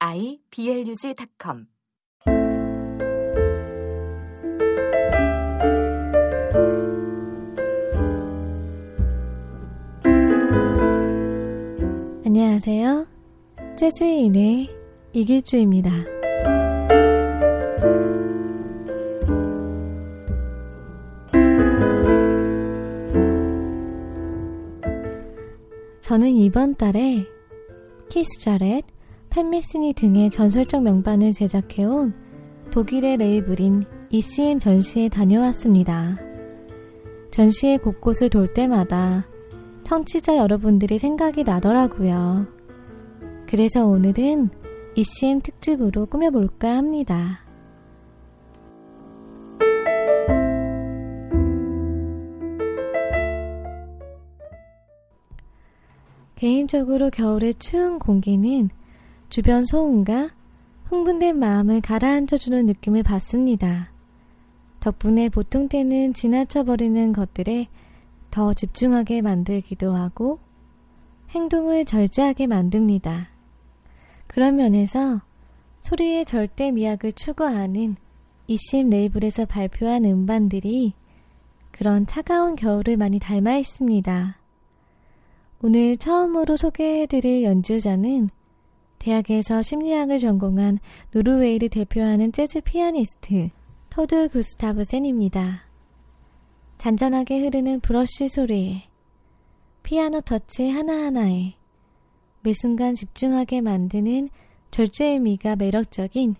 iblog.com 안녕하세요. 재즈인의 이길주입니다. 저는 이번 달에 키스 자렛, 팻 메스니 등의 전설적 명반을 제작해온 독일의 레이블인 ECM 전시에 다녀왔습니다. 전시회 곳곳을 돌 때마다 청취자 여러분들이 생각이 나더라고요. 그래서 오늘은 ECM 특집으로 꾸며볼까 합니다. 개인적으로 겨울의 추운 공기는 주변 소음과 흥분된 마음을 가라앉혀주는 느낌을 받습니다. 덕분에 보통 때는 지나쳐버리는 것들에 더 집중하게 만들기도 하고 행동을 절제하게 만듭니다. 그런 면에서 소리의 절대 미학을 추구하는 이심 레이블에서 발표한 음반들이 그런 차가운 겨울을 많이 닮아 있습니다. 오늘 처음으로 소개해드릴 연주자는 대학에서 심리학을 전공한 노르웨이를 대표하는 재즈 피아니스트 토드 구스타브 센입니다. 잔잔하게 흐르는 브러쉬 소리에 피아노 터치 하나하나에 매 순간 집중하게 만드는 절제의 미가 매력적인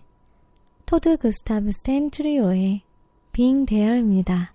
토드 구스타브 센 트리오의 빙 대어입니다.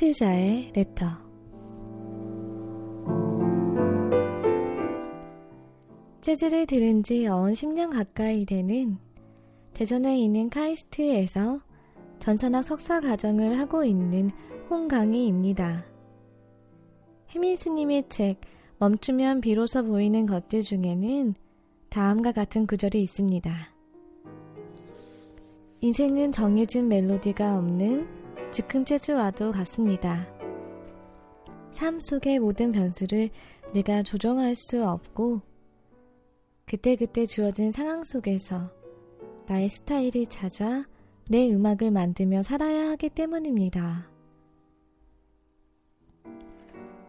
청취자의 레터 재즈를 들은 지 어언 10년 가까이 되는 대전에 있는 카이스트에서 전산학 석사 과정을 하고 있는 홍강희입니다. 해민스님의 책 멈추면 비로소 보이는 것들 중에는 다음과 같은 구절이 있습니다. 인생은 정해진 멜로디가 없는 즉흥 재즈와도 같습니다. 삶 속의 모든 변수를 내가 조정할 수 없고 그때그때 주어진 상황 속에서 나의 스타일이 찾아 내 음악을 만들며 살아야 하기 때문입니다.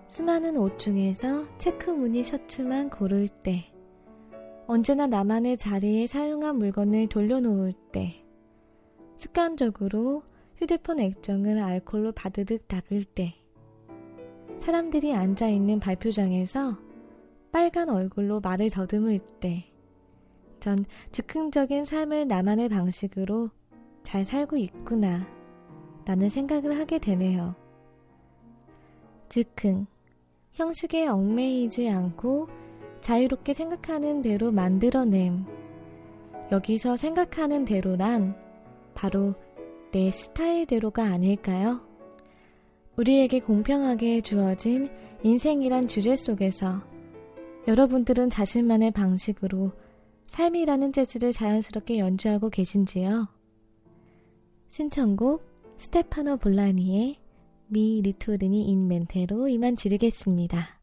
수많은 옷 중에서 체크 무늬 셔츠만 고를 때, 언제나 나만의 자리에 사용한 물건을 돌려놓을 때, 습관적으로 휴대폰 액정을 알콜로 바드득 닦을 때, 사람들이 앉아있는 발표장에서 빨간 얼굴로 말을 더듬을 때, 전 즉흥적인 삶을 나만의 방식으로 잘 살고 있구나, 라는 생각을 하게 되네요. 즉흥, 형식에 얽매이지 않고 자유롭게 생각하는 대로 만들어냄. 여기서 생각하는 대로란 바로 내 스타일대로가 아닐까요? 우리에게 공평하게 주어진 인생이란 주제 속에서 여러분들은 자신만의 방식으로 삶이라는 재즈를 자연스럽게 연주하고 계신지요? 신청곡 스테파노 볼라니의 미 리토르니 인 멘테로 이만 지르겠습니다.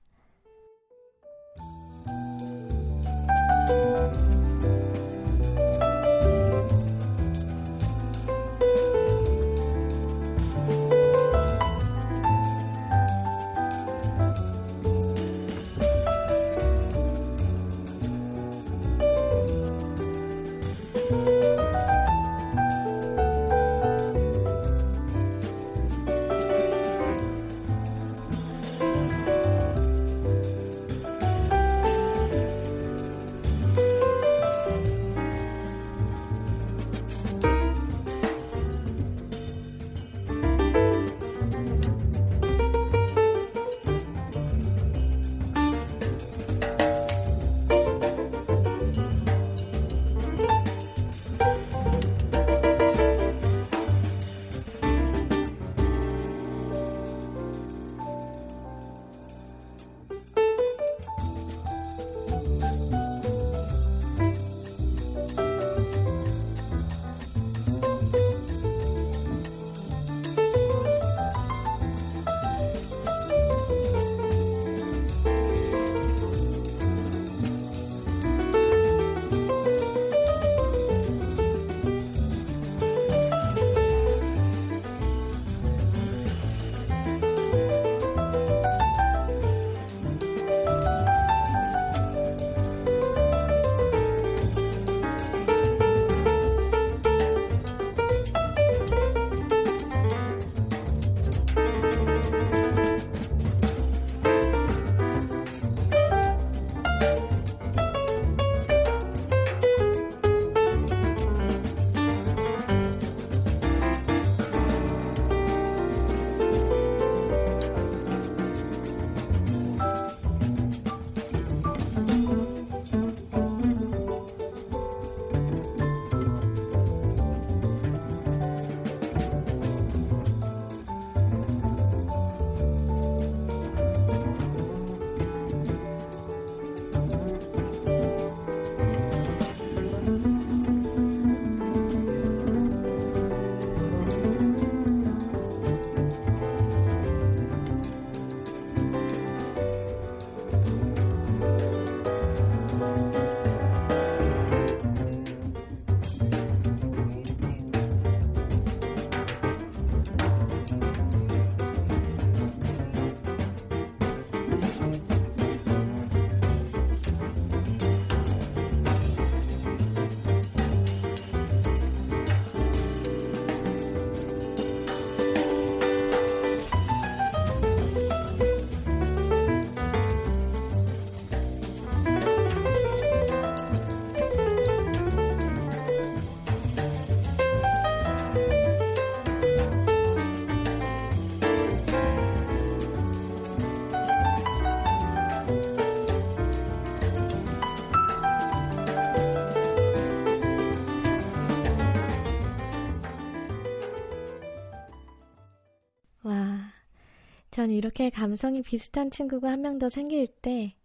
전 이렇게 감성이 비슷한 친구가 한 명 더 생길 때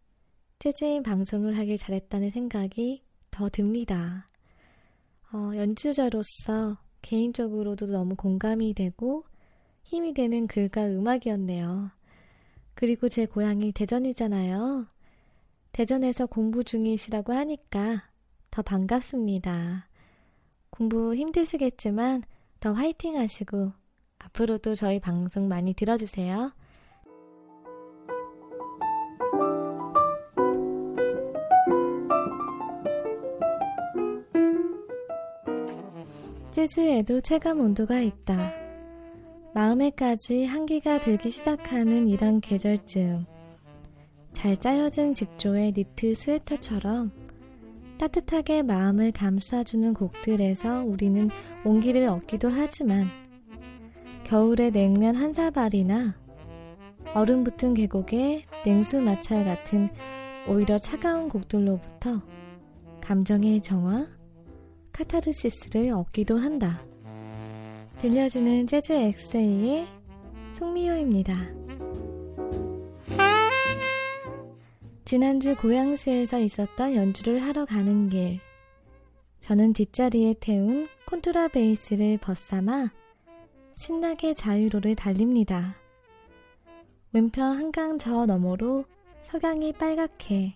재즈인 방송을 하길 잘했다는 생각이 더 듭니다. 어, 연주자로서 개인적으로도 너무 공감이 되고 힘이 되는 글과 음악이었네요. 그리고 제 고향이 대전이잖아요. 대전에서 공부 중이시라고 하니까 더 반갑습니다. 공부 힘드시겠지만 더 화이팅 하시고 앞으로도 저희 방송 많이 들어주세요. 재즈에도 체감 온도가 있다. 마음에까지 한기가 들기 시작하는 이런 계절쯤. 잘 짜여진 직조의 니트 스웨터처럼 따뜻하게 마음을 감싸주는 곡들에서 우리는 온기를 얻기도 하지만 겨울의 냉면 한 사발이나 얼음 붙은 계곡의 냉수 마찰 같은 오히려 차가운 곡들로부터 감정의 정화, 카타르시스를 얻기도 한다. 들려주는 재즈 엑세이의 송미호입니다. 지난주 고양시에서 있었던 연주를 하러 가는 길. 저는 뒷자리에 태운 콘트라 베이스를 벗삼아 신나게 자유로를 달립니다. 왼편 한강 저 너머로 석양이 빨갛게,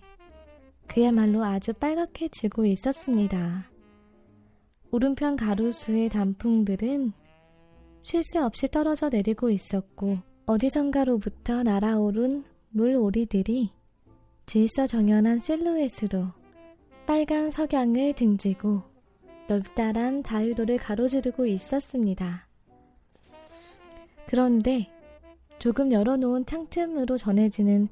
그야말로 아주 빨갛게 지고 있었습니다. 오른편 가로수의 단풍들은 쉴 새 없이 떨어져 내리고 있었고 어디선가로부터 날아오른 물오리들이 질서 정연한 실루엣으로 빨간 석양을 등지고 넓다란 자유로를 가로지르고 있었습니다. 그런데 조금 열어놓은 창틈으로 전해지는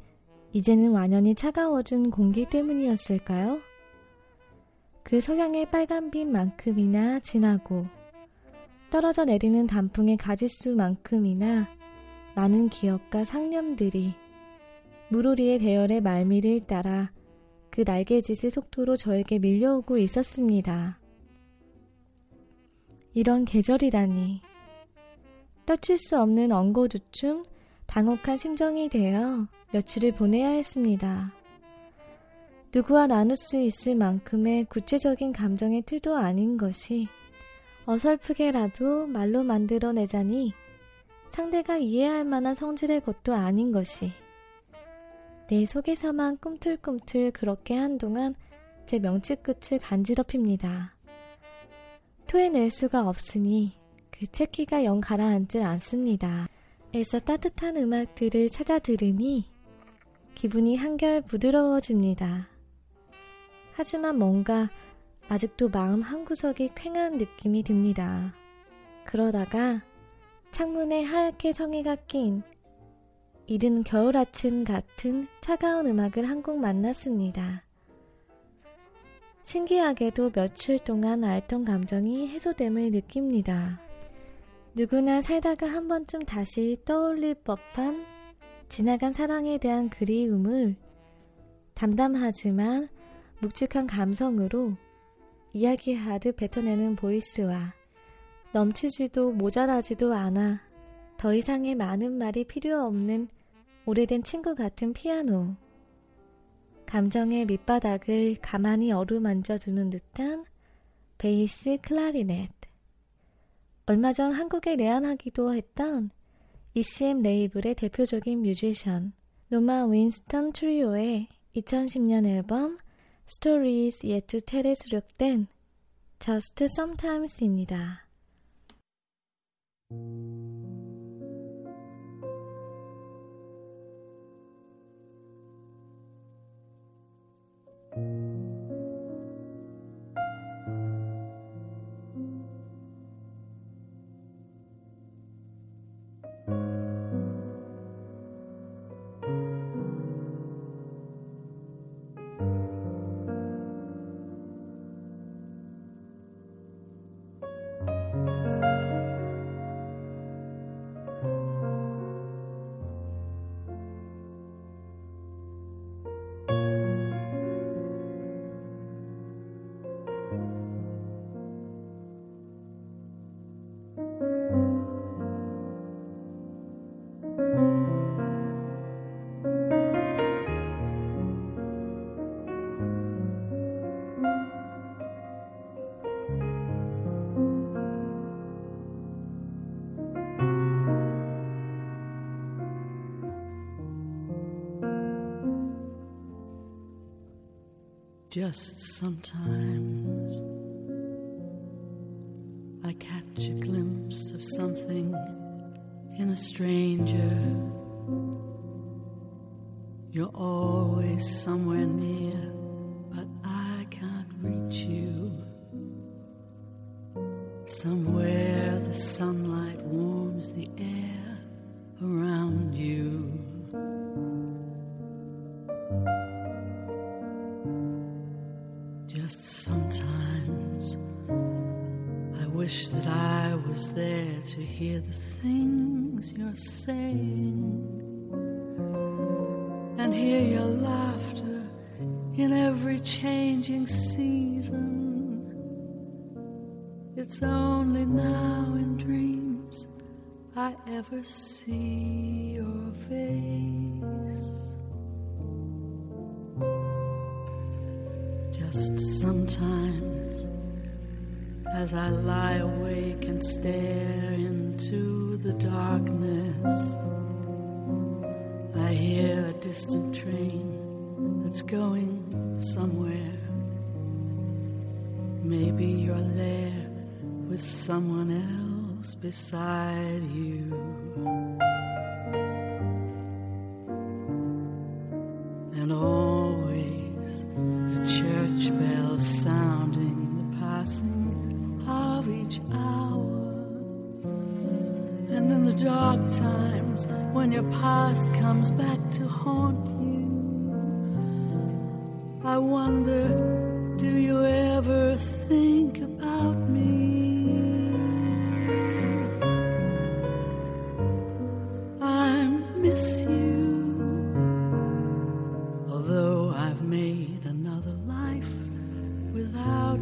이제는 완연히 차가워진 공기 때문이었을까요? 그 석양의 빨간빛만큼이나 진하고 떨어져 내리는 단풍의 가지수만큼이나 많은 기억과 상념들이 물오리의 대열의 말미를 따라 그 날개짓의 속도로 저에게 밀려오고 있었습니다. 이런 계절이라니. 떨칠 수 없는 엉거주춤, 당혹한 심정이 되어 며칠을 보내야 했습니다. 누구와 나눌 수 있을 만큼의 구체적인 감정의 틀도 아닌 것이 어설프게라도 말로 만들어내자니 상대가 이해할 만한 성질의 것도 아닌 것이 내 속에서만 꿈틀꿈틀 그렇게 한동안 제 명치 끝을 간지럽힙니다. 토해낼 수가 없으니 그 채기가 영 가라앉질 않습니다. 에서 따뜻한 음악들을 찾아 들으니 기분이 한결 부드러워집니다. 하지만 뭔가 아직도 마음 한구석이 쾌한 느낌이 듭니다. 그러다가 창문에 하얗게 성의가 낀 이른 겨울 아침 같은 차가운 음악을 한 곡 만났습니다. 신기하게도 며칠 동안 앓던 감정이 해소됨을 느낍니다. 누구나 살다가 한 번쯤 다시 떠올릴 법한 지나간 사랑에 대한 그리움을 담담하지만 묵직한 감성으로 이야기하듯 뱉어내는 보이스와 넘치지도 모자라지도 않아 더 이상의 많은 말이 필요 없는 오래된 친구 같은 피아노. 감정의 밑바닥을 가만히 어루만져 주는 듯한 베이스 클라리넷. 얼마 전 한국에 내한하기도 했던 ECM 레이블의 대표적인 뮤지션 노마 윈스턴 트리오의 2010년 앨범 Stories Yet to Tell에 수록된 Just Sometimes입니다. Just sometimes I catch a glimpse of something in a stranger. You're always somewhere near, Just sometimes, as I lie awake and stare into the darkness, I hear a distant train that's going somewhere. Maybe you're there with someone else beside you.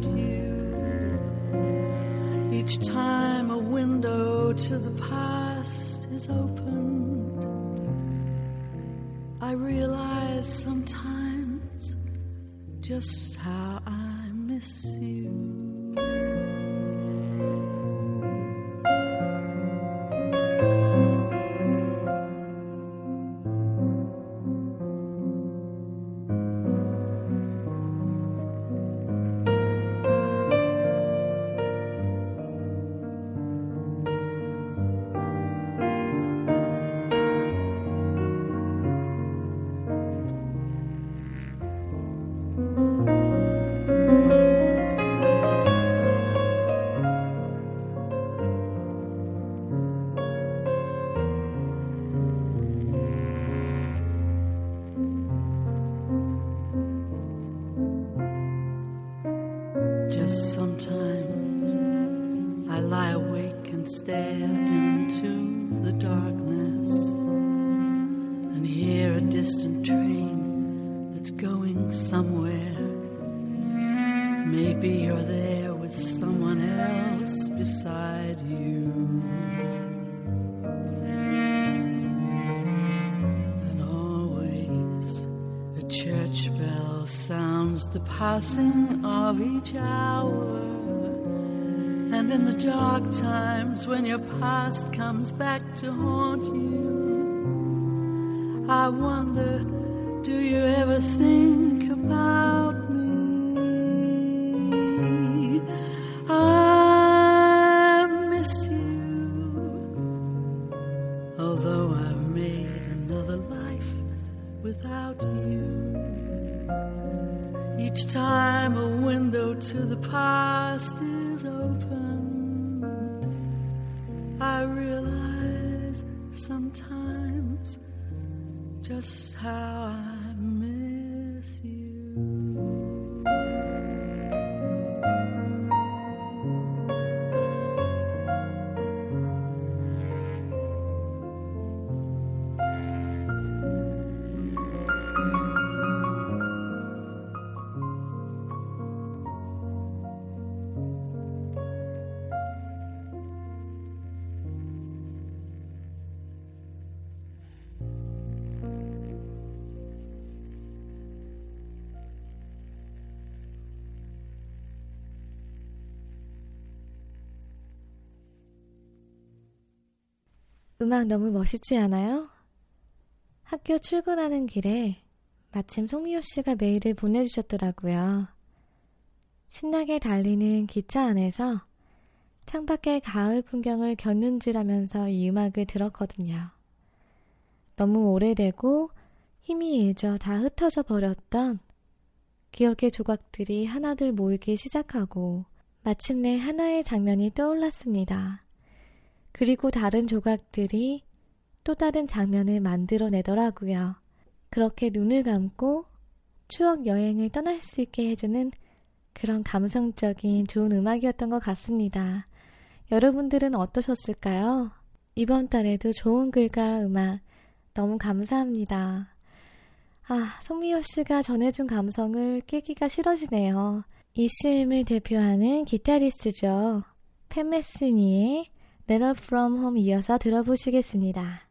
You. Each time a window to the past is opened, I realize sometimes just how I miss you. Lie awake and stare into the darkness and hear a distant train that's going somewhere. Maybe you're there with someone else beside you. And always a church bell sounds the passing of each hour. And in the dark times when your past comes back to haunt you, I wonder do you ever think about realize sometimes just how I 음악 너무 멋있지 않아요? 학교 출근하는 길에 마침 송미호 씨가 메일을 보내주셨더라고요. 신나게 달리는 기차 안에서 창밖의 가을 풍경을 곁눈질하면서 이 음악을 들었거든요. 너무 오래되고 힘이 일져 다 흩어져 버렸던 기억의 조각들이 하나둘 모이기 시작하고 마침내 하나의 장면이 떠올랐습니다. 그리고 다른 조각들이 또 다른 장면을 만들어내더라고요. 그렇게 눈을 감고 추억 여행을 떠날 수 있게 해주는 그런 감성적인 좋은 음악이었던 것 같습니다. 여러분들은 어떠셨을까요? 이번 달에도 좋은 글과 음악 너무 감사합니다. 아, 송미호 씨가 전해준 감성을 깨기가 싫어지네요. ECM을 대표하는 기타리스트죠. 팬메스니의 Letter From Home 이어서 들어보시겠습니다.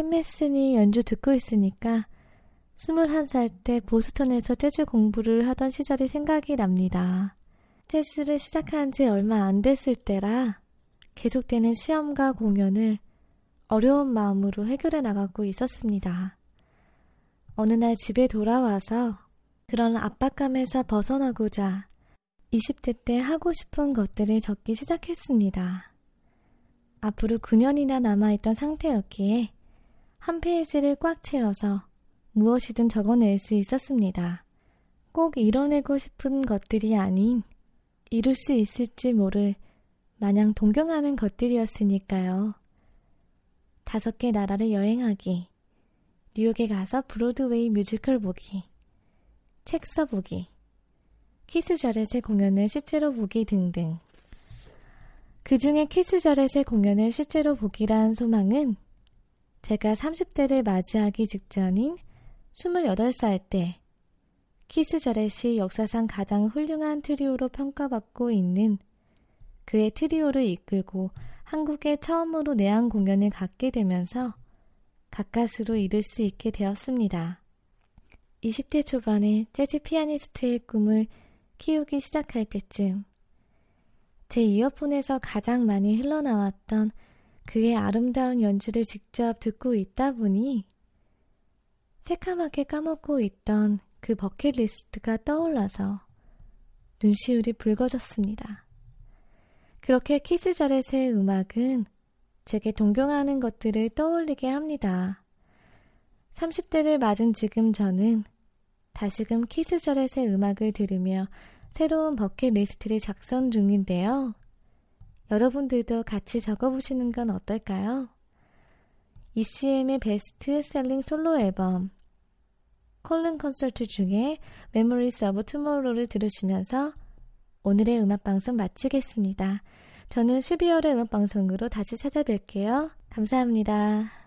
아, 팬메슨이 연주 듣고 있으니까 21살 때 보스턴에서 재즈 공부를 하던 시절이 생각이 납니다. 재즈를 시작한 지 얼마 안 됐을 때라 계속되는 시험과 공연을 어려운 마음으로 해결해 나가고 있었습니다. 어느 날 집에 돌아와서 그런 압박감에서 벗어나고자 20대 때 하고 싶은 것들을 적기 시작했습니다. 앞으로 9년이나 남아있던 상태였기에 한 페이지를 꽉 채워서 무엇이든 적어낼 수 있었습니다. 꼭 이뤄내고 싶은 것들이 아닌 이룰 수 있을지 모를 마냥 동경하는 것들이었으니까요. 다섯 개 나라를 여행하기, 뉴욕에 가서 브로드웨이 뮤지컬 보기, 책 써보기, 키스 저렛의 공연을 실제로 보기 등등. 그 중에 키스 자렛의 공연을 실제로 보기란 소망은 제가 30대를 맞이하기 직전인 28살 때 키스 자렛이 역사상 가장 훌륭한 트리오로 평가받고 있는 그의 트리오를 이끌고 한국에 처음으로 내한 공연을 갖게 되면서 가까스로 이룰 수 있게 되었습니다. 20대 초반에 재즈 피아니스트의 꿈을 키우기 시작할 때쯤 제 이어폰에서 가장 많이 흘러나왔던 그의 아름다운 연주를 직접 듣고 있다 보니 새카맣게 까먹고 있던 그 버킷리스트가 떠올라서 눈시울이 붉어졌습니다. 그렇게 키스 자렛의 음악은 제게 동경하는 것들을 떠올리게 합니다. 30대를 맞은 지금 저는 다시금 키스 자렛의 음악을 들으며 새로운 버킷리스트를 작성 중인데요. 여러분들도 같이 적어보시는 건 어떨까요? ECM의 best selling 솔로 앨범 쾰른 콘서트 중에 Memories of Tomorrow를 들으시면서 오늘의 음악방송 마치겠습니다. 저는 12월의 음악방송으로 다시 찾아뵐게요. 감사합니다.